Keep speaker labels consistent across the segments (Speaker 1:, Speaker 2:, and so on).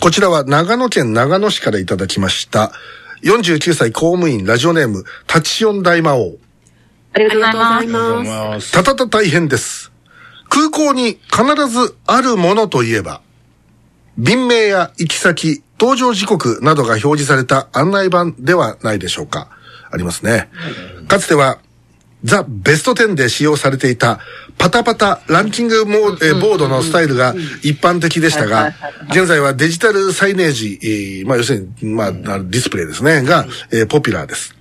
Speaker 1: こちらは長野県長野市からいただきました。49歳公務員ラジオネーム、タチシオン大魔王。
Speaker 2: ありがとうございます。
Speaker 3: ありがとうございます。
Speaker 1: たたた大変です。空港に必ずあるものといえば、便名や行き先、搭乗時刻などが表示された案内板ではないでしょうか。ありますね。かつては、ザ・ベスト10で使用されていたパタパタランキングモーえーボードのスタイルが一般的でしたが、現在はデジタルサイネージ、えーまあ要するに、まあ、ディスプレイですね、が、えーポピュラーです。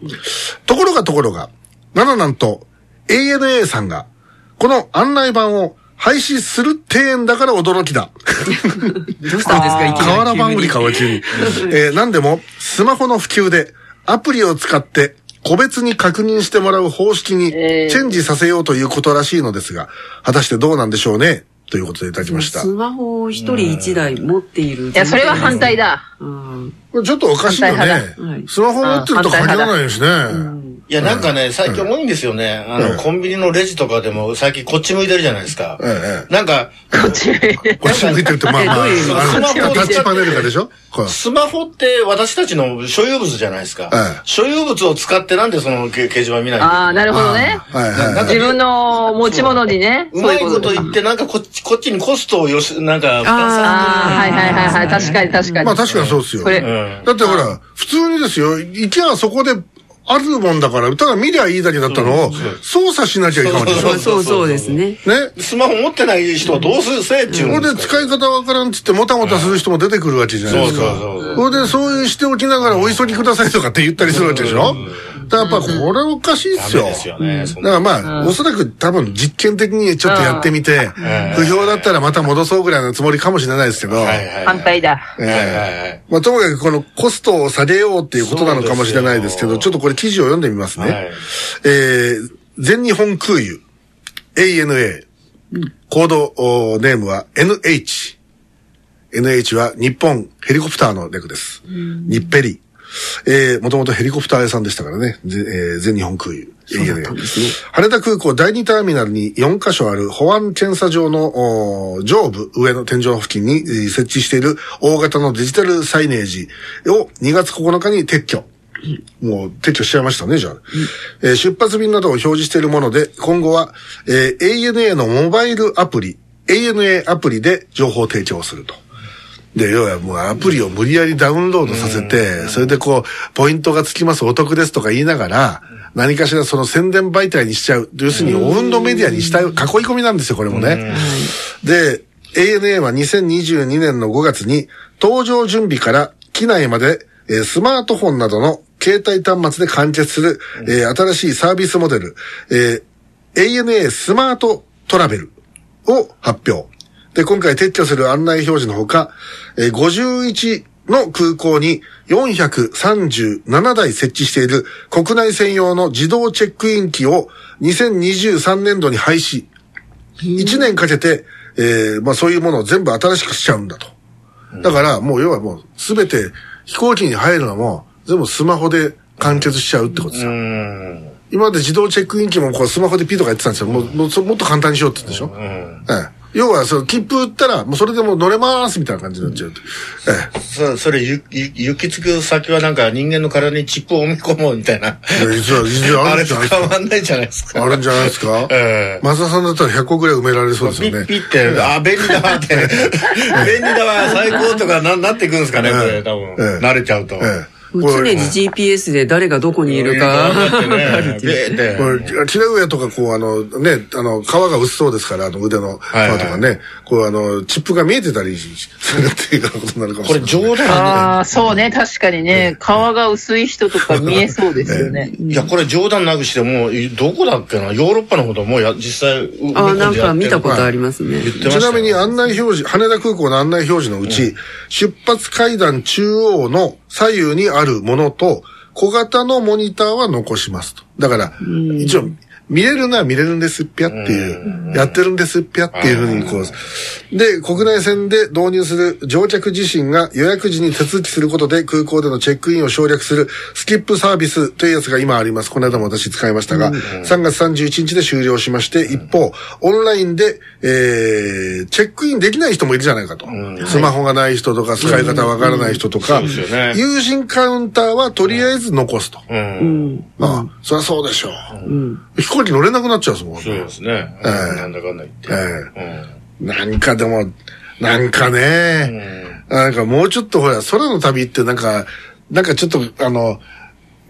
Speaker 1: ところがところが、なのなんと ANA さんが、この案内板を廃止する庭園だから驚きだ。
Speaker 4: どうしたんですかいきなり
Speaker 1: 瓦版売りかわ急に。えー、何でも、スマホの普及で、アプリを使って、個別に確認してもらう方式にチ
Speaker 2: えー
Speaker 1: ェンジさせようということらしいのですが、果たしてどうなんでしょうね？ということでいただきました。
Speaker 4: スマホを一人一台持っている。
Speaker 2: いや、それは反対。だ。
Speaker 4: うん。
Speaker 1: これちょっとおかしいよね。スマホ持ってると限らないしね。
Speaker 3: いや、なんかね、最近多いんですよね。あの、コンビニのレジとかでも最近こっち向いてるじゃないですか。
Speaker 1: ええ
Speaker 3: なんか、
Speaker 2: こっち。
Speaker 1: こっち向いてるって、まあまあ、
Speaker 3: スマホ
Speaker 1: タッチパネルがでしょ？
Speaker 3: スマホって私たちの所有物じゃないですか。
Speaker 1: ええ
Speaker 3: 所有物を使ってなんでそのけ掲示板見ないの？
Speaker 2: ああ、なるほどね。
Speaker 1: はいはいはい。
Speaker 2: 自分の持ち物にね。
Speaker 3: うまいこと言って、なんかこっち、こっちにコストをよし、なんか、負担さ
Speaker 2: ああ、はいはいはいはい。確かに確かに。
Speaker 1: まあ確かにそうですよ。
Speaker 2: これ
Speaker 3: せてる。うん
Speaker 1: だってほら、普通にですよ、行きゃそこであるもんだから、ただ見りゃいいだけだったのを、操作しなきゃいかんわけでしょ。
Speaker 4: そうそうそうですね。
Speaker 1: ね。
Speaker 3: スマホ持ってない人はどうするせえっちゅう
Speaker 1: これ
Speaker 3: んで
Speaker 1: 使い方わからんっつってもたもたする人も出てくるわけじゃないですか。
Speaker 3: そうそうそう
Speaker 1: これでそういうしておきながらお急ぎくださいとかって言ったりするわけでしょだからやっぱこれおかしいっすよ。
Speaker 3: ですよね。
Speaker 1: だからまあ、おそらく多分実験的にちょっとやってみて、不評だったらまた戻そうぐらいのつもりかもしれないですけど。
Speaker 2: 反対だ。
Speaker 1: ええ
Speaker 3: はいはいはい。
Speaker 1: まあ、ともかくこのコストを下げようっていうことなのかもしれないですけど、ちょっとこれ記事を読んでみますね。
Speaker 3: はい
Speaker 1: えー、全日本空輸 ANA、コードおネームは NH。NH は日本ヘリコプターの略です。日ペリ。えー、もともとヘリコプター屋さんでしたからね。ぜえー全日本空輸。ANA 羽田空港第2ターミナルに4カ所ある保安検査場のお上部上の天井付近にえー設置している大型のデジタルサイネージを2月9日に撤去。もう撤去しちゃいましたね、じゃあ。えー出発便などを表示しているもので、今後は、えー ANA のモバイルアプリ、ANA アプリで情報提供をすると。で、要はもうアプリを無理やりダウンロードさせて、それでこう、ポイントがつきます、お得ですとか言いながら、何かしらその宣伝媒体にしちゃう。要するにオウンドメディアにしたい、囲い込みなんですよ、これもね。で、ANA は2022年の5月に、搭乗準備から機内まで、えースマートフォンなどの携帯端末で完結する、えー新しいサービスモデル、えー ANA スマートトラベルを発表。で、今回撤去する案内表示のほか、えー51の空港に437台設置している国内専用の自動チェックイン機を2023年度に廃止。1年かけて、えーまあそういうものを全部新しくしちゃうんだと。だからもう要はもうすべて飛行機に入るのも全部スマホで完結しちゃうってことですよ。
Speaker 3: うん。
Speaker 1: 今まで自動チェックイン機もこうスマホでピーとかやってたんですよ。もっと簡単にしようって言ってでしょ？ええ要はその切符売ったらもうそれでもう乗れますみたいな感じになっちゃうと。ええ
Speaker 3: そそれ、ゆ、ゆ、行き着く先はなんか人間の体にチップを埋め込もうみたいな。
Speaker 1: いや実は実はあるんじゃないですか。
Speaker 3: 変わんないじゃないですか。
Speaker 1: あるんじゃないですか？
Speaker 3: ええ
Speaker 1: 松田さんだったら100個ぐらい埋められそうです
Speaker 3: ピ
Speaker 1: よね
Speaker 3: ッ。ピッて、あ、便利だわって。便利だわ、最高とかな、なってくんですかね、これ、
Speaker 1: ええ
Speaker 3: 多
Speaker 1: ええ
Speaker 3: 分。慣れちゃうと。
Speaker 1: ええ
Speaker 4: 常に GPS で誰がどこにいるか
Speaker 3: わかって
Speaker 4: わかる
Speaker 3: ね
Speaker 4: っていう。
Speaker 3: で
Speaker 1: これ、キラウエとか、こう、あの、ね、あの、皮が薄そうですから、あの、腕の皮と
Speaker 3: はいはい
Speaker 1: かね、こう、あの、チップが見えてたりするっていうことになるかもし
Speaker 3: こ
Speaker 1: れない。
Speaker 3: れ冗談
Speaker 2: ああ、そうね。確かにね。皮が薄い人とか見えそうですよね。
Speaker 3: いや、これ冗談なくしてもどこだっけなヨーロッパのこともうや、実際、う
Speaker 4: ああ、なんか見たことあ
Speaker 3: り
Speaker 4: りますね。
Speaker 3: 言ってましたよ
Speaker 1: ちなみに案内表示、羽田空港の案内表示のうち、出発階段中央の左右にあるものと、小型のモニターは残しますと。だから、一応、見れるのは見れるんですっぴゃっていう、やってるんですっぴゃっていうふうにこう、で、国内線で導入する乗客自身が予約時に手続きすることで空港でのチェックインを省略するスキップサービスというやつが今あります。この間も私使いましたが、3月31日で終了しまして、一方、オンラインで、えー、チェックインできない人もいるじゃないかと。
Speaker 3: ん
Speaker 1: スマホがない人とか、使い方わからない人とか、
Speaker 3: うんそうですよね
Speaker 1: 有人カウンターはとりあえず残すと。
Speaker 3: う。
Speaker 4: うんん。
Speaker 1: ああ、そりゃそうでしょう。
Speaker 4: うん。
Speaker 1: 飛行機乗れなくなっちゃうですもん。
Speaker 3: そうですね。
Speaker 1: ええ
Speaker 3: なんだかんだ言って。
Speaker 1: えなんかでも、なんかね、なんかもうちょっとほら、空の旅ってなんか、なんかちょっと、あの、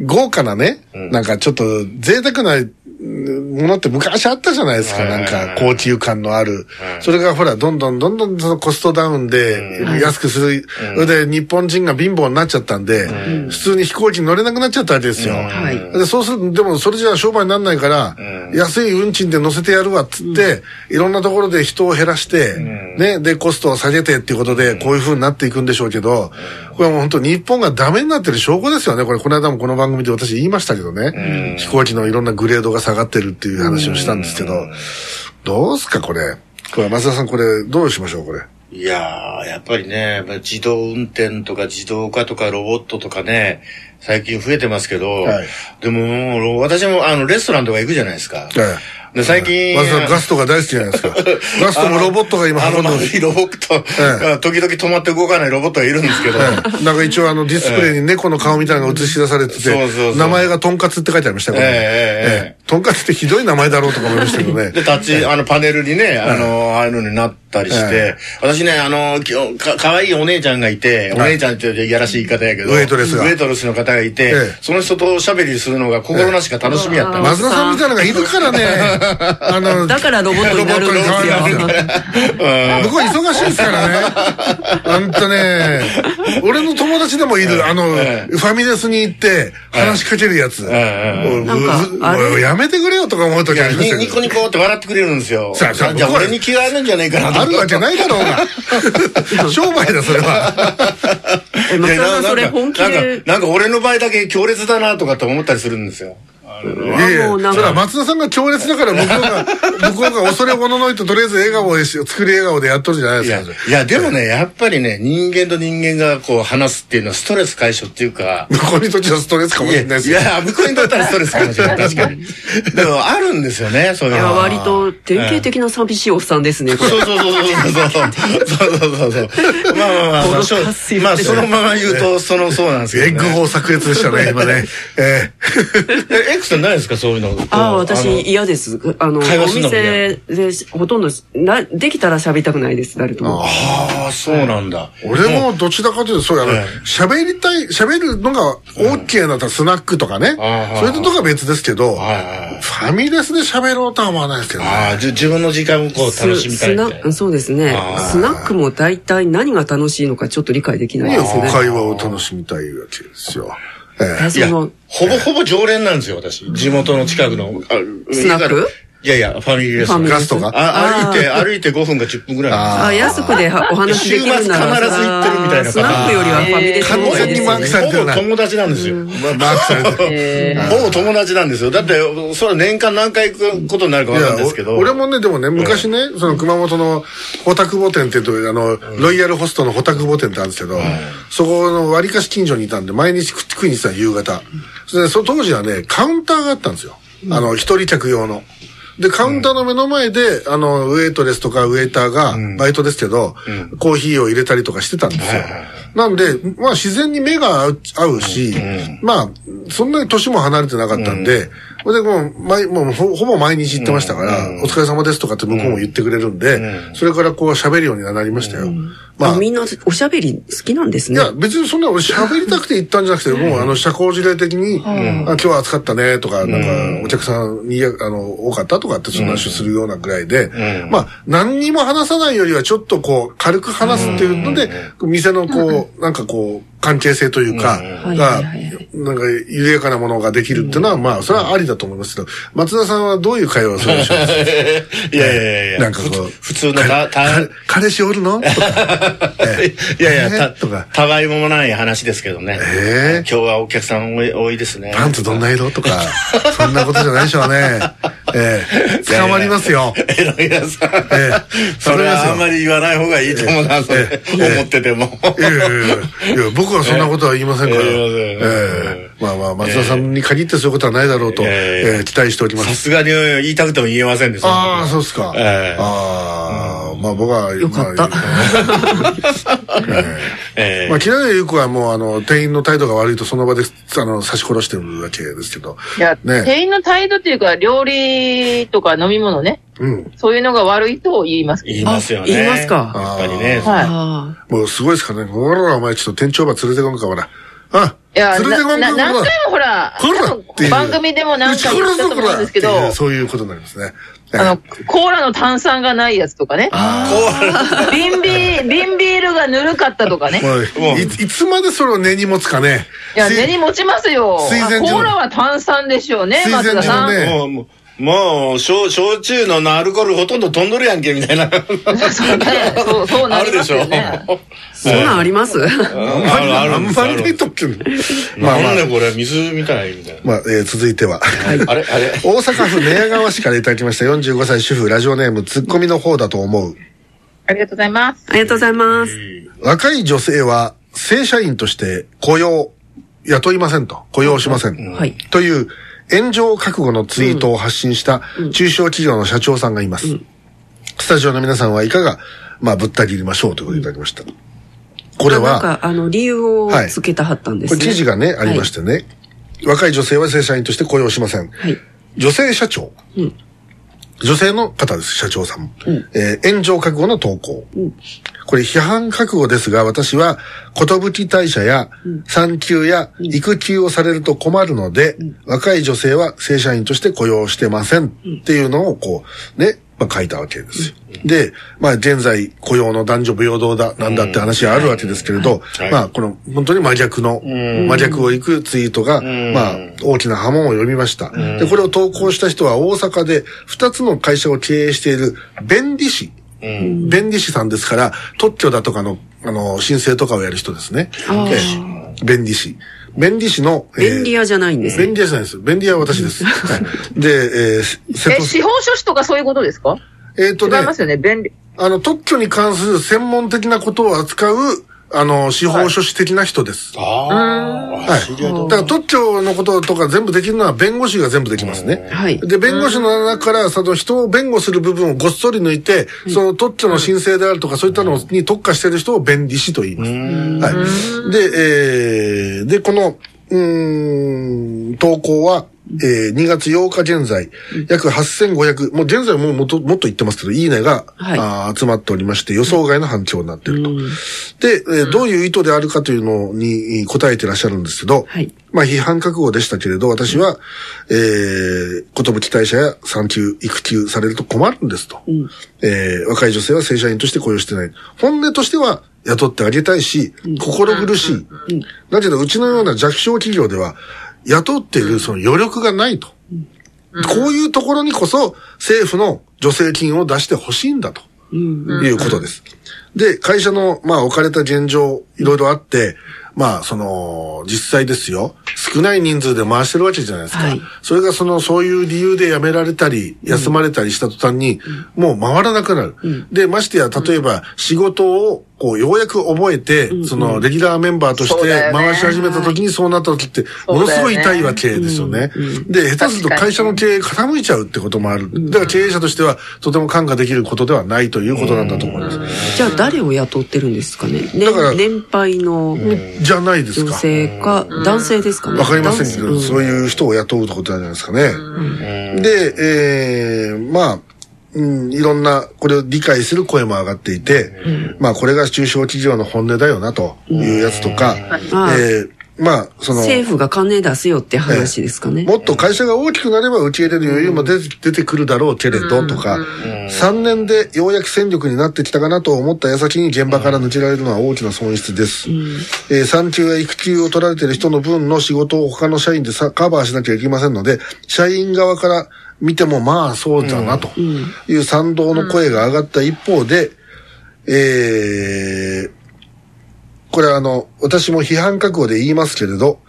Speaker 1: 豪華なね、なんかちょっと贅沢なうんものって昔あったじゃないですか、なんか高級感のある。それがほら、どんどんどんどんそのコストダウンで安くする。それで日本人が貧乏になっちゃったんで、普通に飛行機に乗れなくなっちゃったわけですよ。そうするでもそれじゃ商売にならないから、安い運賃で乗せてやるわっつって、いろんなところで人を減らして、ね、で、コストを下げてっていうことで、こういう風になっていくんでしょうけど、これはもう本当日本がダメになってる証拠ですよね。これ、この間もこの番組で私言いましたけどね、飛行機のいろんなグレードが下がってるっていう話をしたんですけど、どうすか、これ。これ、増田さん、これ、どうしましょう、これ。
Speaker 3: いやー、やっぱりね、まあ自動運転とか自動化とかロボットとかね、最近増えてますけど、
Speaker 1: はい
Speaker 3: でももう、私もあの、レストランとか行くじゃないですか。
Speaker 1: え
Speaker 3: で最近、
Speaker 1: 増田さん、ガストが大好きじゃないですか。ガストもロボットが今
Speaker 3: あの、
Speaker 1: 運んでる
Speaker 3: ロボット、
Speaker 1: え
Speaker 3: 時々止まって動かないロボットがいるんですけど、
Speaker 1: なんか一応あのディスプレイに猫の顔みたいなのが映し出されてて名前がトンカツって書いてありましたよね。
Speaker 3: ええええ
Speaker 1: ええ。トンカツってひどい名前だろうとか思いましたけどね。
Speaker 3: で、タッチ、あの、パネルにね、あの、ああいうのになったりして、
Speaker 1: え
Speaker 3: 私ね、あの、か、かわいいお姉ちゃんがいて、お姉ちゃんっていやらしい言い方やけど、
Speaker 1: ウェイトレスが。
Speaker 3: ウェイトレスの方がいて、
Speaker 1: ええ。
Speaker 3: その人とおしゃべりするのが心なしか楽しみやったんです
Speaker 1: 松田さんみたいなのがいるからね、あの、
Speaker 4: だからロボットになるんですよ。
Speaker 1: ロボットに変わるんです向こう忙しいですからね。あんたね、俺の友達でもいる、あの、フ
Speaker 3: え。
Speaker 1: ァミレスに行って話しかけるやつ。やめてくれよとか思う時ありますよ。
Speaker 3: にニコニコって笑ってくれるんですよ。じゃ
Speaker 1: さあさあ
Speaker 3: あ、じゃあ
Speaker 1: 僕は
Speaker 3: 俺に気があるんじゃないかなと
Speaker 1: あるわけないだろうが。商売だ、それは。
Speaker 4: え、松田さん、それ
Speaker 3: なんか
Speaker 4: 本気
Speaker 3: なんか
Speaker 4: で、
Speaker 3: なんか俺の場合だけ強烈だなとかって思ったりするんですよ。
Speaker 1: いやいや、
Speaker 4: もうなんか
Speaker 1: それは松田さんが強烈だから向こうが、向こうが恐れおののいととりあえず笑顔でし、作り笑顔でやっとるじゃないですか。、
Speaker 3: いやでもね、やっぱりね、人間と人間がこう話すっていうのはストレス解消っていうか、
Speaker 1: 向こうにとってはストレスかもしれないですよ。
Speaker 3: いや、向こうにとったらストレスかもしれない。確かに。でも、あるんですよね、そういう
Speaker 4: いや、
Speaker 3: のは。
Speaker 4: 割と典型的な寂しいおっさんですね、これ。
Speaker 3: そうそうそうそうそうそう。そうそうそうそう。まあまあまあ、まあ、そのまま言うと、その、そうなんですけど、ね。
Speaker 1: エッグ砲炸裂でしたね、今ね。え
Speaker 3: え、X さんないですか？そういうの。
Speaker 4: ああ、
Speaker 3: の
Speaker 4: 私嫌です。あの、お店でほとんどな、できたら喋りたくないです、誰とも。
Speaker 3: ああ、そうなんだ。
Speaker 1: え俺もどちらかというと、そうや、あの
Speaker 3: え
Speaker 1: 喋りたい、喋るのが OK なったらスナックとかね。
Speaker 3: あ
Speaker 1: そういうとこは別ですけど、ファミレスで喋ろうとは思わないですけどね。
Speaker 3: ああ、じ自分の時間をこう楽しみたい
Speaker 4: そうですねスナックも大体何が楽しいのかちょっと理解できない
Speaker 1: いや
Speaker 4: ですね。
Speaker 1: 会話を楽しみたいわけですよ。ええ
Speaker 3: いや、ほぼほぼ常連なんですよ、私。地元の近くの。あ
Speaker 4: スナック？
Speaker 3: いやいや、ファミリーレストラン
Speaker 1: ガストが
Speaker 3: あ歩いて、歩いて5分か10分ぐらいなんですよ
Speaker 4: あ安くではお話できるなら
Speaker 3: 週末必ず行ってるみたいな
Speaker 4: スナックよりはファミレスの方がいいですよ
Speaker 1: 完全にマークされてるな
Speaker 3: ほぼ友達なんですよ。
Speaker 1: まあ、マークされてる。
Speaker 2: えー
Speaker 3: ほぼ友達なんですよ。だって、それは年間何回行くことになるかわかんないですけど。
Speaker 1: お俺もね、でもね、昔ね、その熊本のホタクボ店っていうと、あの、ロイヤルホストのホタクボ店ってあるんですけど、そこの割かし近所にいたんで、毎日食食いに行ってたの夕方。それで、その当時はね、カウンターがあったんですよ。あの、一人客用の。で、カウンターの目の前で、あの、ウェイトレスとかウェイターが、バイトですけど、コーヒーを入れたりとかしてたんですよ。なんで、まあ自然に目が合うし、まあ、そんなに年も離れてなかったんで、それでもう、毎もうほほぼ毎日行ってましたから、お疲れ様ですとかって向こうも言ってくれるんで、それからこう喋るようにはなりましたよ。まあ、
Speaker 4: あみんなおしゃべり好きなんですね。
Speaker 1: いや、別にそんな俺喋りたくて行ったんじゃなくて、もうあの、社交辞令的に、あ今日は暑かったねとか、なんか、お客さんに、あの、多かったとかってそんな話をするようなぐらいで、まあ、何にも話さないよりはちょっとこう、軽く話すっていうので、店のこう、なんかこう、関係性というか、
Speaker 4: はい
Speaker 1: がなんか、緩やかなものができるっていうのは、まあ、それはありだと思いますけど、松田さんはどういう会話をするんでしょう？
Speaker 3: いやいやいやいや。
Speaker 1: なんかこう
Speaker 3: ふ普通の
Speaker 1: 彼氏おるの？とか。え え
Speaker 3: いやいや、た、
Speaker 1: とか。
Speaker 3: たわいもない話ですけどね。
Speaker 1: ええ
Speaker 3: 今日はお客さん多い多いですね。
Speaker 1: パンツどんな色とか、そんなことじゃないでしょうね。ええ捕まりますよ。
Speaker 3: エロいやつ。
Speaker 1: ええ
Speaker 3: それはあんまり言わない方がいいと思うな、それ
Speaker 1: ええ
Speaker 3: 思ってても。
Speaker 1: いやいやいや僕はそんなことは言いませんから。
Speaker 3: ええ
Speaker 1: ええまあまあ、松田さんに限ってそういうことはないだろうと、
Speaker 3: ええ
Speaker 1: ええ期待しております。
Speaker 3: さすがに言いたくても言えませんでした。
Speaker 1: ああ、そうですか。
Speaker 3: ええ
Speaker 1: ああ。あ僕は、
Speaker 4: よかった
Speaker 1: まあ
Speaker 3: え
Speaker 1: まあ、木永優子はもう、あの、店員の態度が悪いとその場で、あの、刺し殺してるわけですけど。
Speaker 2: いや、
Speaker 1: ね
Speaker 2: 店員の態度っていうか、料理とか飲み物ね、
Speaker 1: うん。
Speaker 2: そういうのが悪いと言いますけ
Speaker 3: 言い
Speaker 2: ど。
Speaker 3: ますよね。
Speaker 4: 言いますか
Speaker 3: やっぱりね。
Speaker 2: はい。
Speaker 4: あ
Speaker 1: もうすごいですからね。ほら、お前ちょっと店長ば連れてこんか、ほら。あ、
Speaker 2: いや、
Speaker 1: 連れてこ
Speaker 2: なんな
Speaker 1: か、
Speaker 2: 何回もほら、
Speaker 1: っていう
Speaker 2: 番組でも何回も言ったと思うんですけど、
Speaker 1: そういうことになりますね。
Speaker 2: あの、コーラの炭酸がないやつとかね。瓶ビ瓶ビールがぬるかったとかね。
Speaker 1: いいつまでそれを根に持つかね。
Speaker 2: いや、
Speaker 1: 水
Speaker 2: 根に持ちますよ。コーラは炭酸でしょうね、松田さん。
Speaker 3: もう、焼焼酎のアルコールほとんど飛んどるやんけ、みたいな。
Speaker 2: そうね、そう、そうなります
Speaker 3: あるでしょ。
Speaker 2: よね。
Speaker 4: あ。そんなんあります
Speaker 3: あ
Speaker 1: あんまり、あんまりないとっていうのまあまあ
Speaker 3: なんでこれ、水みたいみたいな。
Speaker 1: まあ、えー続いては。
Speaker 3: あれあれ？
Speaker 1: 大阪府寝屋川市からいただきました45歳主婦ラジオネームツッコミの方だと思う。
Speaker 2: ありがとうございます。
Speaker 4: ありがとうございます。
Speaker 1: 若い女性は正社員として雇用、雇いませんと。雇用しません。
Speaker 4: はい
Speaker 1: という炎上覚悟のツイートを発信した中小企業の社長さんがいます。スタジオの皆さんはいかが、まあ、ぶった切りましょうということでいただきました。これ
Speaker 4: なん
Speaker 1: は、
Speaker 4: か、あの、理由をつけたはったんですね。
Speaker 1: これ記事がね、ありましてね。若い女性は正社員として雇用しません。
Speaker 4: はい。
Speaker 1: 女性社長。
Speaker 4: うん
Speaker 1: 女性の方です、社長さん。えー炎上覚悟の投稿。これ批判覚悟ですが、私は、寿退社や産休や育休をされると困るので、若い女性は正社員として雇用してませんっていうのをこう、ね、まあ、書いたわけですよ。で、まあ現在雇用の男女平等だ、なんだって話があるわけですけれど、
Speaker 3: はい
Speaker 1: まあこの本当に真逆の、真逆を行くツイートが、まあ大きな波紋を呼びました。で、これを投稿した人は大阪で2つの会社を経営している弁理士。弁理士さんですから、特許だとかの、あの、申請とかをやる人ですね。弁理士。弁理士の、えー
Speaker 4: 便利屋じゃないんですね。
Speaker 1: 便利屋じゃないです。便利屋は私です。はいで、えー、瀬
Speaker 2: え、
Speaker 1: 戸
Speaker 2: 司法書士とかそういうことですか？
Speaker 1: えっ、とね
Speaker 2: 違い、ますよね、便利。
Speaker 1: あの、特許に関する専門的なことを扱う、あの、司法書士的な人です。
Speaker 3: ああ、
Speaker 1: はい。
Speaker 3: 知り合いと
Speaker 1: だから特許のこととか全部できるのは弁護士が全部できますね。
Speaker 4: はい
Speaker 1: で、弁護士の中から、その人を弁護する部分をごっそり抜いて、その特許の申請であるとか、そういったのに特化している人を弁理士と言います。はい。で、えー、で、この、うーん、投稿は、えー、2月8日現在、約8500、もう現在もうもっともっと言ってますけど、いいねが、
Speaker 4: はい
Speaker 1: あー集まっておりまして、予想外の反響になっていると。で、えーどういう意図であるかというのに答えてらっしゃるんですけど、
Speaker 4: はい
Speaker 1: まあ批判覚悟でしたけれど、私は、えー、寿退社や産休、育休されると困るんですと。えー若い女性は正社員として雇用してない。本音としては雇ってあげたいし、心苦しい。だけど、うちのような弱小企業では、雇っているその余力がないと。こういうところにこそ政府の助成金を出してほしいんだと。いうことです。で、会社の、まあ、置かれた現状、いろいろあって、まあ、その、実際ですよ。少ない人数で回してるわけじゃないですか。
Speaker 4: はい
Speaker 1: それがその、そういう理由で辞められたり、休まれたりした途端に、もう回らなくなる。で、ましてや、例えば、仕事を、こう、ようやく覚えて、その、レギュラーメンバーとして回し始めた時にそうなった時って、ものすごい痛いわけですよね。で、下手すると会社の経営傾いちゃうってこともある。だから経営者としては、とても感化できることではないということなんだと思います。
Speaker 4: じゃあ誰を雇ってるんですかね。ね
Speaker 1: だから
Speaker 4: 年配の
Speaker 1: じゃないです
Speaker 4: 女
Speaker 1: か。
Speaker 4: 性か、男性ですかね。
Speaker 1: わかりませんけど、そういう人を雇うってことなんじゃないですかね。で、えー、まあ、うん、いろんな、これを理解する声も上がっていて、まあ、これが中小企業の本音だよな、というやつとか、
Speaker 4: はい。
Speaker 1: えー、まあ、その、
Speaker 4: 政府が金出すよって話ですかね。
Speaker 1: もっと会社が大きくなれば受け入れる余裕も出て出てくるだろうけれどとか、3年でようやく戦力になってきたかなと思った矢先に現場から抜けられるのは大きな損失です。えー産休や育休を取られている人の分の仕事を他の社員でさカバーしなきゃいけませんので、社員側から見てもまあそうだなと。いう賛同の声が上がった一方で、えーこれはあの、私も批判覚悟で言いますけれど、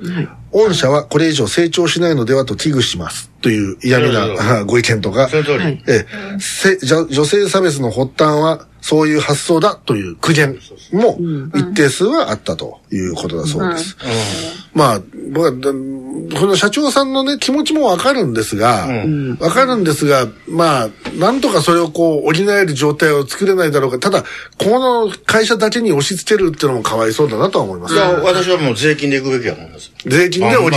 Speaker 1: 御社はこれ以上成長しないのではと危惧します。という嫌味
Speaker 3: な
Speaker 1: ご意見とか、
Speaker 3: その通り。
Speaker 4: はい
Speaker 1: え女性差別の発端はそういう発想だという苦言も一定数はあったということだそうです。まあ、僕は、だこの社長さんのね、気持ちもわかるんですが、わ、かるんですが、まあ、なんとかそれをこう、補える状態を作れないだろうか。ただ、この会社だけに押し付けるっていうのもかわいそうだなとは思います
Speaker 3: い。や、私はもう税金で行くべきだと思います。
Speaker 1: 税金で補う。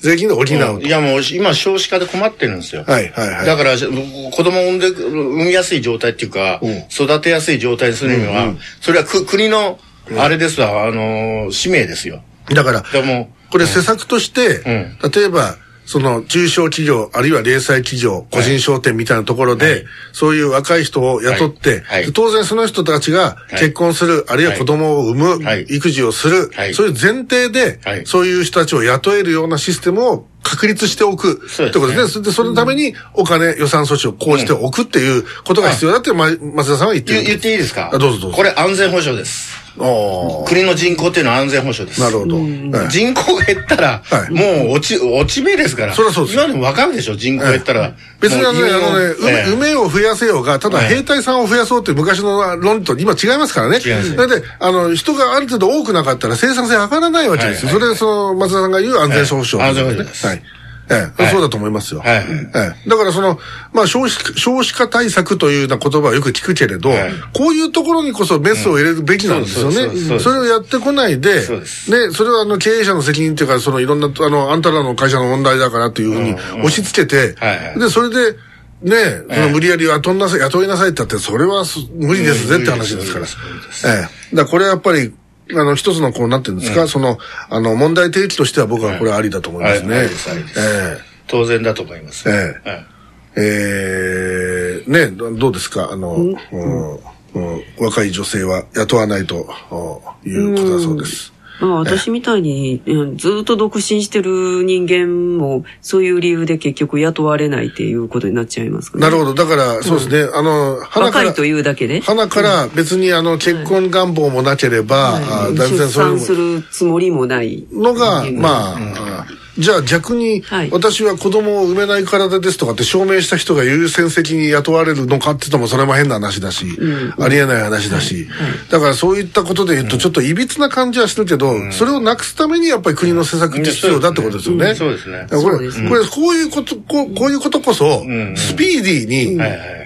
Speaker 1: 税金で補うと。
Speaker 3: いやもう今少子化で困ってるんですよ。
Speaker 1: はいはいはい
Speaker 3: だから子供を産んで、産みやすい状態っていうか、育てやすい状態にするには、それはく国の、あれですわ、あのー、使命ですよ。
Speaker 1: だから、
Speaker 3: でも、
Speaker 1: これ施策として、例えば、その中小企業、あるいは零細企業、個人商店みたいなところで、そういう若い人を雇って、当然その人たちが
Speaker 3: い。
Speaker 1: 結婚する、あるいは子供を産む、
Speaker 3: はい。
Speaker 1: 育児をする、
Speaker 3: はい。
Speaker 1: そういう前提で、
Speaker 3: はい。
Speaker 1: そういう人たちを雇えるようなシステムを確立しておくってことですね。それで、そのためにお金、予算措置を講じておくっていうことが必要だって、ま松田さんは言ってる。
Speaker 3: 言言っていいですか？
Speaker 1: あどうぞどうぞ。
Speaker 3: これ安全保障です。国の人口っていうのは安全保障です。
Speaker 1: なるほど。はい
Speaker 3: 人口が減ったら、
Speaker 1: はい
Speaker 3: もう落ち、落ち目ですから。
Speaker 1: そりゃそうです
Speaker 3: 今でもわかるでしょ人口減ったら。
Speaker 1: 別にあのね、あのね、を増やせようが、ただ
Speaker 3: はい
Speaker 1: 兵隊さんを増やそうっていう昔の論理と今違いますからね。
Speaker 3: 違いますね
Speaker 1: だって、あの、人がある程度多くなかったら生産性上がらないわけですよ。それで、その、松田さんが言う安全保障、
Speaker 3: はい安全保障です
Speaker 1: はい。ええ、
Speaker 3: はい。
Speaker 1: そうだと思いますよ。
Speaker 3: はい。
Speaker 1: ええ、だからその、まあ少子化、少子化対策というような言葉はよく聞くけれど、
Speaker 3: はい。
Speaker 1: こういうところにこそメスを入れるべきなんですよね。
Speaker 3: そ
Speaker 1: れをやってこないで、
Speaker 3: です
Speaker 1: ね、それはあの経営者の責任っていうか、そのいろんな、あの、あんたらの会社の問題だからというふうに押し付けて、で、それで、ねえ、その無理やり雇いなさい、雇いなさいって言ったって、それはす無理ですぜって話ですから。ええ。だからこれはやっぱり、あの、一つのこう、なんていうんですか、その、あの、問題提起としては僕はこれありだと思いますね。
Speaker 3: はいありですありです。
Speaker 1: え
Speaker 3: 当然だと思います。
Speaker 1: ええ。
Speaker 3: はい。
Speaker 1: ええ。えねえ、どどうですか？あの、うん。うん若い女性は雇わないとおいうことだそうです。
Speaker 4: まあ私みたいに、うんずっと独身してる人間も、そういう理由で結局雇われないっていうことになっちゃいますかね。
Speaker 1: なるほど。だから、そうですね。あの、花から
Speaker 4: 若い、というだけで。
Speaker 1: 花から別にあの、結婚願望もなければ、あ
Speaker 4: はい
Speaker 1: ういう
Speaker 4: 産するつもりもない。
Speaker 1: のが、
Speaker 4: うん
Speaker 1: まあ、あじゃあ逆に、
Speaker 4: はい。
Speaker 1: 私は子供を産めない体ですとかって証明した人が優先的に雇われるのかって言ってもそれも変な話だし、ありえない話だし、だからそういったことで言うとちょっといびつな感じはするけど、それをなくすためにやっぱり国の施策って必要だってことですよね。
Speaker 3: そうですね。
Speaker 1: これ、これ、こういうこと、こうこういうことこそ、
Speaker 3: ん。
Speaker 1: スピーディーに、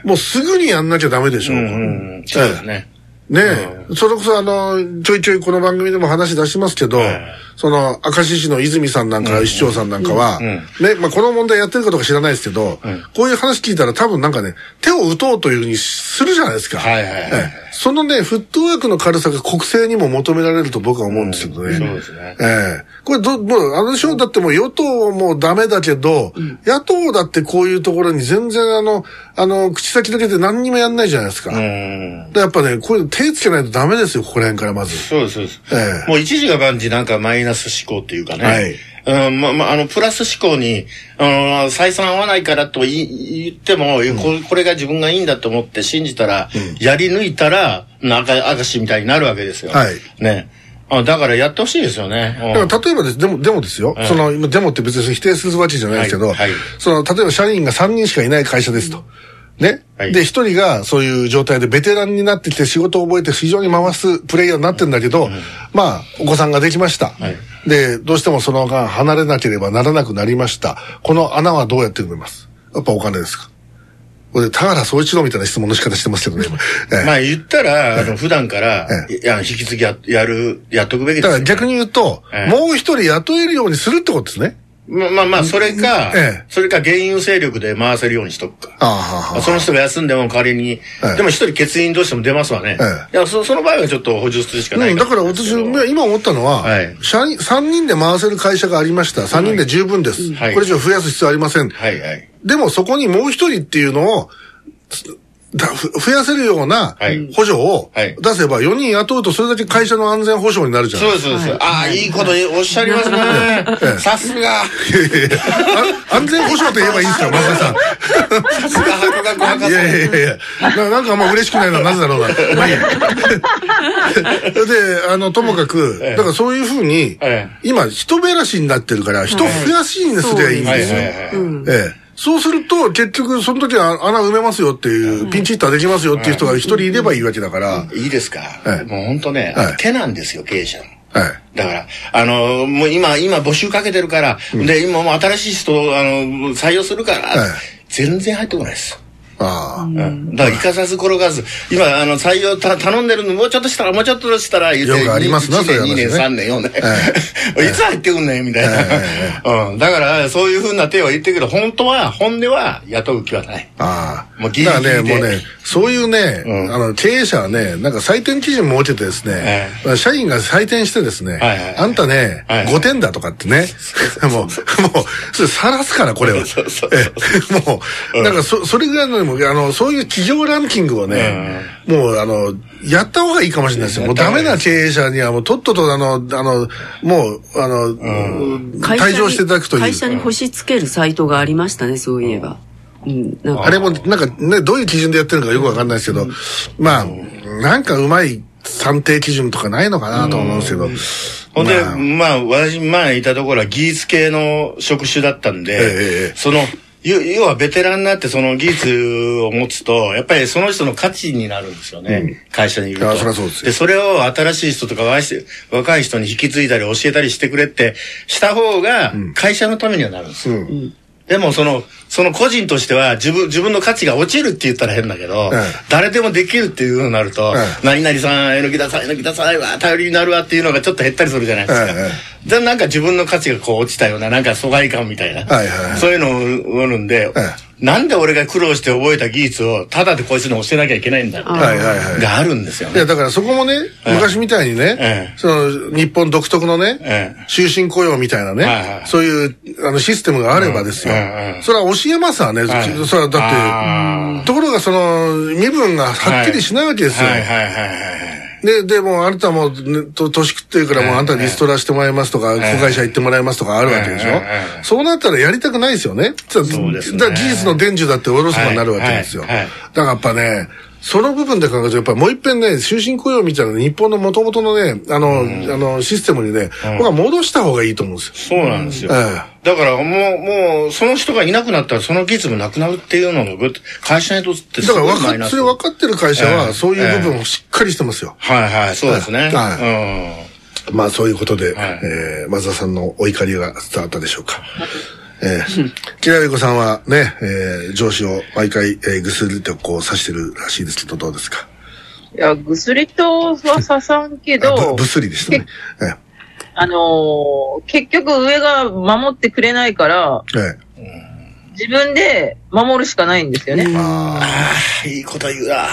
Speaker 1: もうすぐにやんなきゃダメでしょう。
Speaker 3: うんうん。そうですね。
Speaker 1: ねえ、それこそあの、ちょいちょいこの番組でも話出しますけど、
Speaker 3: はい
Speaker 1: その、明石市の泉さんなんか、市長さんなんかは、
Speaker 3: うん。
Speaker 1: ね、まあこの問題やってるかどうか知らないですけど、こういう話聞いたら多分なんかね、手を打とうというふうにするじゃないですか。
Speaker 3: はいはいはい。
Speaker 1: ええ。そのね、フットワークの軽さが国政にも求められると僕は思うんですけどね。
Speaker 3: そうですね。
Speaker 1: ええ。これど、もう、あの賞だってもう与党もダメだけど、野党だってこういうところに全然あの、あの、口先だけで何にもやんないじゃないですか。
Speaker 3: うん。
Speaker 1: でやっぱね、こういうの手つけないとダメですよ、ここら辺からまず。
Speaker 3: そうです、そうです。
Speaker 1: ええ
Speaker 3: もう一時が万事なんかマイナス思考っていうかね。
Speaker 1: はい
Speaker 3: うん、ま、ま、あの、プラス思考に、あの、採算合わないからと言っても、こ、これが自分がいいんだと思って信じたら、やり抜いたら、なんか、明石みたいになるわけですよ。
Speaker 1: はい
Speaker 3: ね。あだからやってほしいですよね。うん
Speaker 1: 例えばです、でも、でもですよ。その、今、デモって別に否定するわけじゃないですけど、
Speaker 3: はいはい
Speaker 1: その、例えば社員が3人しかいない会社ですと。ね。
Speaker 3: はい
Speaker 1: で、1人がそういう状態でベテランになってきて仕事を覚えて非常に回すプレイヤーになってんだけど、まあ、お子さんができました。
Speaker 3: はい
Speaker 1: で、どうしてもその間離れなければならなくなりました。この穴はどうやって埋めます？やっぱお金ですか？これ、田原総一郎みたいな質問の仕方してますけどね。今ええ
Speaker 3: まあ言ったら、あの、普段から、引き継ぎや、やる、やっとくべきですよ
Speaker 1: だから逆に言うと、
Speaker 3: ええ
Speaker 1: もう一人雇えるようにするってことですね。
Speaker 3: まあまあまあ、それか、
Speaker 1: ええ
Speaker 3: それか原油勢力で回せるようにしとくか。
Speaker 1: ああ、はあはあ
Speaker 3: その人が休んでも代わりに、
Speaker 1: ええ
Speaker 3: でも一人欠員どうしても出ますわね。
Speaker 1: え
Speaker 3: いやそ、その場合はちょっと補充するしかない
Speaker 1: うん、だから私、今思ったのは、
Speaker 3: はい
Speaker 1: 社員、3人で回せる会社がありました。3人で十分です。
Speaker 3: はい
Speaker 1: これ以上増やす必要ありません。
Speaker 3: はいはい。
Speaker 1: でもそこにもう一人っていうのを、増やせるような
Speaker 3: はい
Speaker 1: 補助を
Speaker 3: はい
Speaker 1: 出せば、4人雇うとそれだけ会社の安全保障になるじゃない
Speaker 3: そうです、そうです。ああ、いいことおっしゃりますね。さすが。
Speaker 1: いやいやいやあ安全保障と言えばいいんですか、松田さん。
Speaker 3: さすが博学博
Speaker 1: いやいやいやいやななんかあんま嬉しくないのはなぜだろうな。まあいいやで、あの、ともかく、
Speaker 3: ええ
Speaker 1: だからそういうふうに、
Speaker 3: ええ
Speaker 1: 今、人減らしになってるから、人増やしにすりゃいいんですよ。
Speaker 3: はいはいはい
Speaker 1: ええ。そうすると、結局、その時は穴埋めますよっていう、ピンチヒッターできますよっていう人が一人いればいいわけだから。
Speaker 3: いいですか、
Speaker 1: はい
Speaker 3: もう本当ね、
Speaker 1: はい
Speaker 3: 手なんですよ、経営者の。
Speaker 1: はい。
Speaker 3: だから、あの、もう今、今募集かけてるから、で、今もう新しい人を、あの、採用するから、
Speaker 1: はい
Speaker 3: 全然入ってこないです。
Speaker 1: ああ。
Speaker 3: うん。だから、行かさず転がず、今、あの、採用た頼んでるの、もうちょっとしたら、もうちょっとしたら、言うて
Speaker 1: よくありますな
Speaker 3: 1
Speaker 1: そういう
Speaker 3: 年、2
Speaker 1: 話ね。
Speaker 3: 年、3年、4年。
Speaker 1: え
Speaker 3: いつ入ってくんねん、みたいな。うん。だから、そういうふうな手は言ってる。けど、本当は、本音は雇う気はない。
Speaker 1: ああ。
Speaker 3: もうギリギリで。
Speaker 1: だからね、もうね、そういうね、
Speaker 3: うん。
Speaker 1: あの、経営者はね、なんか採点基準設けてですね、社員が採点してですね、あんたね、
Speaker 3: はい
Speaker 1: 5点だとかってね、もう、もう、それ晒すから、これは。
Speaker 3: そうそうそう
Speaker 1: えもう、なんかそ、それぐらいの、もうあの、そういう企業ランキングをね、もう、あの、やった方がいいかもしれないですよ。もうダメな経営者にはもうとっととあの、あの、もう、あの、退場していただくという。
Speaker 4: 会社に星つけるサイトがありましたね、そういえば。うん、なんか。
Speaker 1: あれも、なんかね、どういう基準でやってるのかよくわかんないですけど、まあ、なんかうまい算定基準とかないのかなと思うんですけど。
Speaker 3: ほんで、
Speaker 1: まあ。
Speaker 3: まあ、私、前いたところは技術系の職種だったんで、
Speaker 1: ええ。
Speaker 3: その、要要はベテランになってその技術を持つと、やっぱりその人の価値になるんですよね。会社にいると。
Speaker 1: あそそうですよ
Speaker 3: それを新しい人とか若い人若い人に引き継いだり教えたりしてくれってした方が会社のためにはなるんですよ。
Speaker 1: うん
Speaker 3: でもその、その個人としては自分、自分の価値が落ちるって言ったら変だけど、
Speaker 1: ええ
Speaker 3: 誰でもできるっていうふうになると、
Speaker 1: ええ
Speaker 3: 何々さん、えのきださい、えのきださいわ、頼りになるわっていうのがちょっと減ったりするじゃないですか。
Speaker 1: ええ
Speaker 3: で、なんか自分の価値がこう落ちたような、なんか疎外感みたいな。
Speaker 1: はいはいはい
Speaker 3: そういうのを生るんで、
Speaker 1: え
Speaker 3: なんで俺が苦労して覚えた技術を、ただでこいつに教えなきゃいけないんだって
Speaker 1: はいはいはい。
Speaker 3: があるんですよ
Speaker 1: いや、
Speaker 3: ね。
Speaker 1: だからそこもね、昔みたいにね、
Speaker 3: ええ
Speaker 1: その、日本独特のね、
Speaker 3: ええ
Speaker 1: 終身雇用みたいなね、
Speaker 3: はいはい
Speaker 1: そういう、あの、システムがあればですよ。それは教えますわね。
Speaker 3: はい
Speaker 1: それはだ
Speaker 3: あ
Speaker 1: って、ところがその、身分がはっきりしないわけですよ。
Speaker 3: はいはいはいはいはい。
Speaker 1: で、でも、あなたも、ね、と年食ってるから、もうあんたリストラしてもらいますとか、子会社行ってもらいますとかあるわけでしょ？
Speaker 3: ええ
Speaker 1: そうなったらやりたくないですよね。そう
Speaker 3: ですね。
Speaker 1: だから技術の伝授だっておろそかになるわけですよ。だからやっぱね、その部分で考えると、やっぱりもう一遍ね、終身雇用みたいな日本の元々のね、あの、あの、システムにね、僕は戻した方がいいと思うんですよ。
Speaker 3: そうなんですよ。
Speaker 1: え
Speaker 3: だからもう、もう、その人がいなくなったらその技術もなくなるっていうのも、ぐっ会社にとってす
Speaker 1: だから分か。それ分かってる会社
Speaker 3: ええ
Speaker 1: は、そういう部分をしっかりしてますよ。
Speaker 3: はいはい、そうですね。
Speaker 1: はまあそういうことで、
Speaker 3: はい
Speaker 1: えー、松田さんのお怒りが伝わったでしょうか。えー、木田子さんはね、えー、上司を毎回、えー、ぐすりとこう刺してるらしいですけど、どうですか？
Speaker 2: いや、薬とは刺さんけ
Speaker 1: あ
Speaker 2: ど
Speaker 1: ぶ、ぶすりでしたね。え
Speaker 2: あのー結局上が守ってくれないから、
Speaker 1: ー、え
Speaker 2: 自分で守るしかないんですよね。
Speaker 3: ああ、いいこと言うな。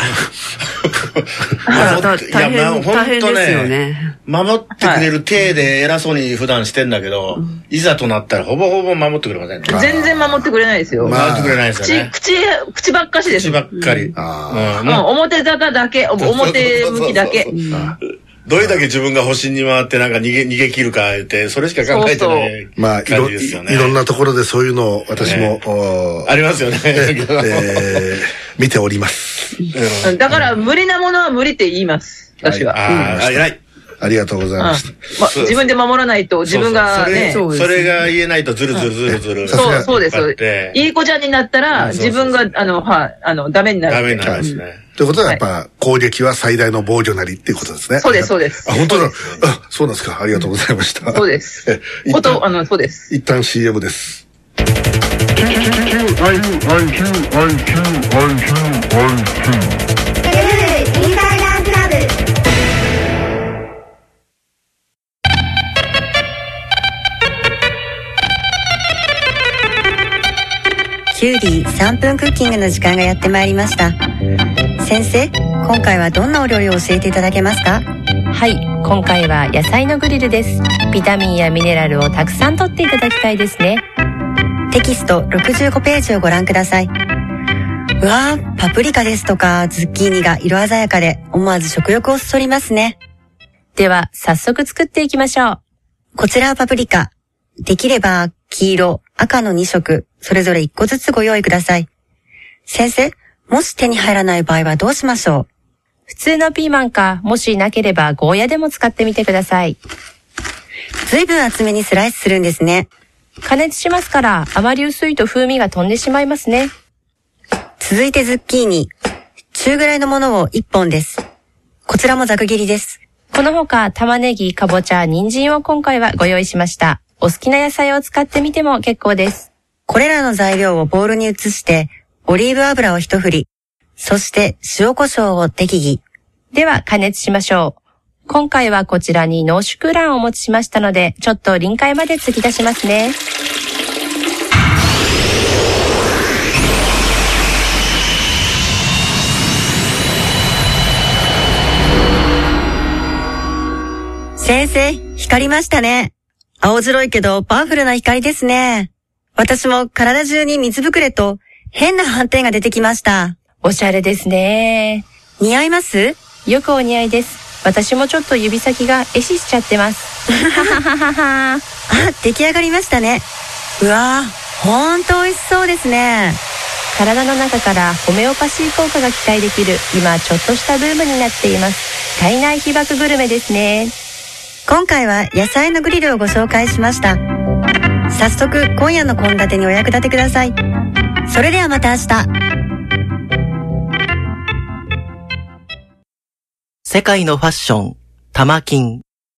Speaker 4: だ
Speaker 3: 守っていや
Speaker 4: 大変、
Speaker 3: まあ
Speaker 4: 大変
Speaker 3: ほんと
Speaker 4: ですよね。
Speaker 3: 守ってくれる体で偉そうに普段してんだけど、いざとなったらほぼほぼ守ってくれませんね。
Speaker 2: 全然守ってくれないですよ。
Speaker 1: まあ
Speaker 3: 守ってくれないですよ
Speaker 2: 口、
Speaker 3: ね。
Speaker 2: 口、口ばっかしです。
Speaker 3: 口ばっかり。
Speaker 1: あ
Speaker 3: うん
Speaker 2: うん、表坂だけ、お表向きだけ。
Speaker 3: どれだけ自分が保身に回ってなんか逃げ、逃げ切るか言って、それしか考えてない
Speaker 1: まあ、いろ、
Speaker 3: 感
Speaker 1: い
Speaker 3: じですよね。
Speaker 1: いろんなところでそういうのを私も、おー
Speaker 3: ありますよね。
Speaker 1: えー、見ております。
Speaker 2: うんだから、無理なものは無理って言います。私は。
Speaker 3: ああ、偉い。
Speaker 1: ありがとうござい
Speaker 2: うん
Speaker 1: ました。
Speaker 2: ま自分で守らないと、自分がね、
Speaker 3: そうそうそれそれが言えないとずるずるずるずる。
Speaker 2: そう、そうです。いい子ちゃんになったら、自分が、あの、はい、あの、ダメになる。
Speaker 3: ダメになりますね。
Speaker 1: ということは、やっぱ、攻撃は最大の防御なりっていうことですね。
Speaker 2: そうですそうです
Speaker 1: あ、本当だ
Speaker 2: そうで。
Speaker 1: あ、そうなんですか。ありがとうございました。
Speaker 2: そうですこと、あ
Speaker 1: 旦、
Speaker 2: の、そうです。
Speaker 1: 一旦 CM です。
Speaker 5: キュウリ3分クッキングの時間がやってまいりました。先生、今回はどんなお料理を教えていただけますか？
Speaker 6: はい、今回は野菜のグリルです。ビタミンやミネラルをたくさんとっていただきたいですね。
Speaker 5: テキスト65ページをご覧ください。うわー、パプリカですとかズッキーニが色鮮やかで思わず食欲をそそりますね。
Speaker 6: では、早速作っていきましょう。
Speaker 5: こちらはパプリカ。できれば黄色、赤の2色、それぞれ1個ずつご用意ください。先生、もし手に入らない場合はどうしましょ
Speaker 6: 普通のピーマンか、もしなければゴーヤでも使ってみてください。
Speaker 5: うずいぶん厚めにスライスするんですね。
Speaker 6: 加熱しますから、あまり薄いと風味が飛んでしまいますね。
Speaker 5: 続いてズッキーニ。中ぐらいのものを1本です。こちらもざく切りです。
Speaker 6: この他、玉ねぎ、かぼちゃ、人参を今回はご用意しました。お好きな野菜を使ってみても結構です。
Speaker 5: これらの材料をボウルに移して、オリーブ油を一振り、そして塩コショウを適宜。
Speaker 6: では、加熱しましょう。今回はこちらに濃縮卵をお持ちしましたので、ちょっと臨界まで突き出しますね。
Speaker 5: 先生、光りましたね。青白いけどパワフルな光ですね。私も体中に水ぶくれと変な斑点が出てきました。
Speaker 6: おしゃれですね。
Speaker 5: 似合います？
Speaker 6: よくお似合いです。私もちょっと指先が壊死しちゃってます。ははははは。
Speaker 5: あ、出来上がりましたね。うわぁ、ほんと美味しそうですね。
Speaker 6: 体の中からホメオパシー効果が期待できる今ちょっとしたブームになっています。体内被爆グルメですね。
Speaker 5: 今回は野菜のグリルをご紹介しました。早速、今夜の献立にお役立てください。それではまた明日。
Speaker 7: 世界のファッション、玉金。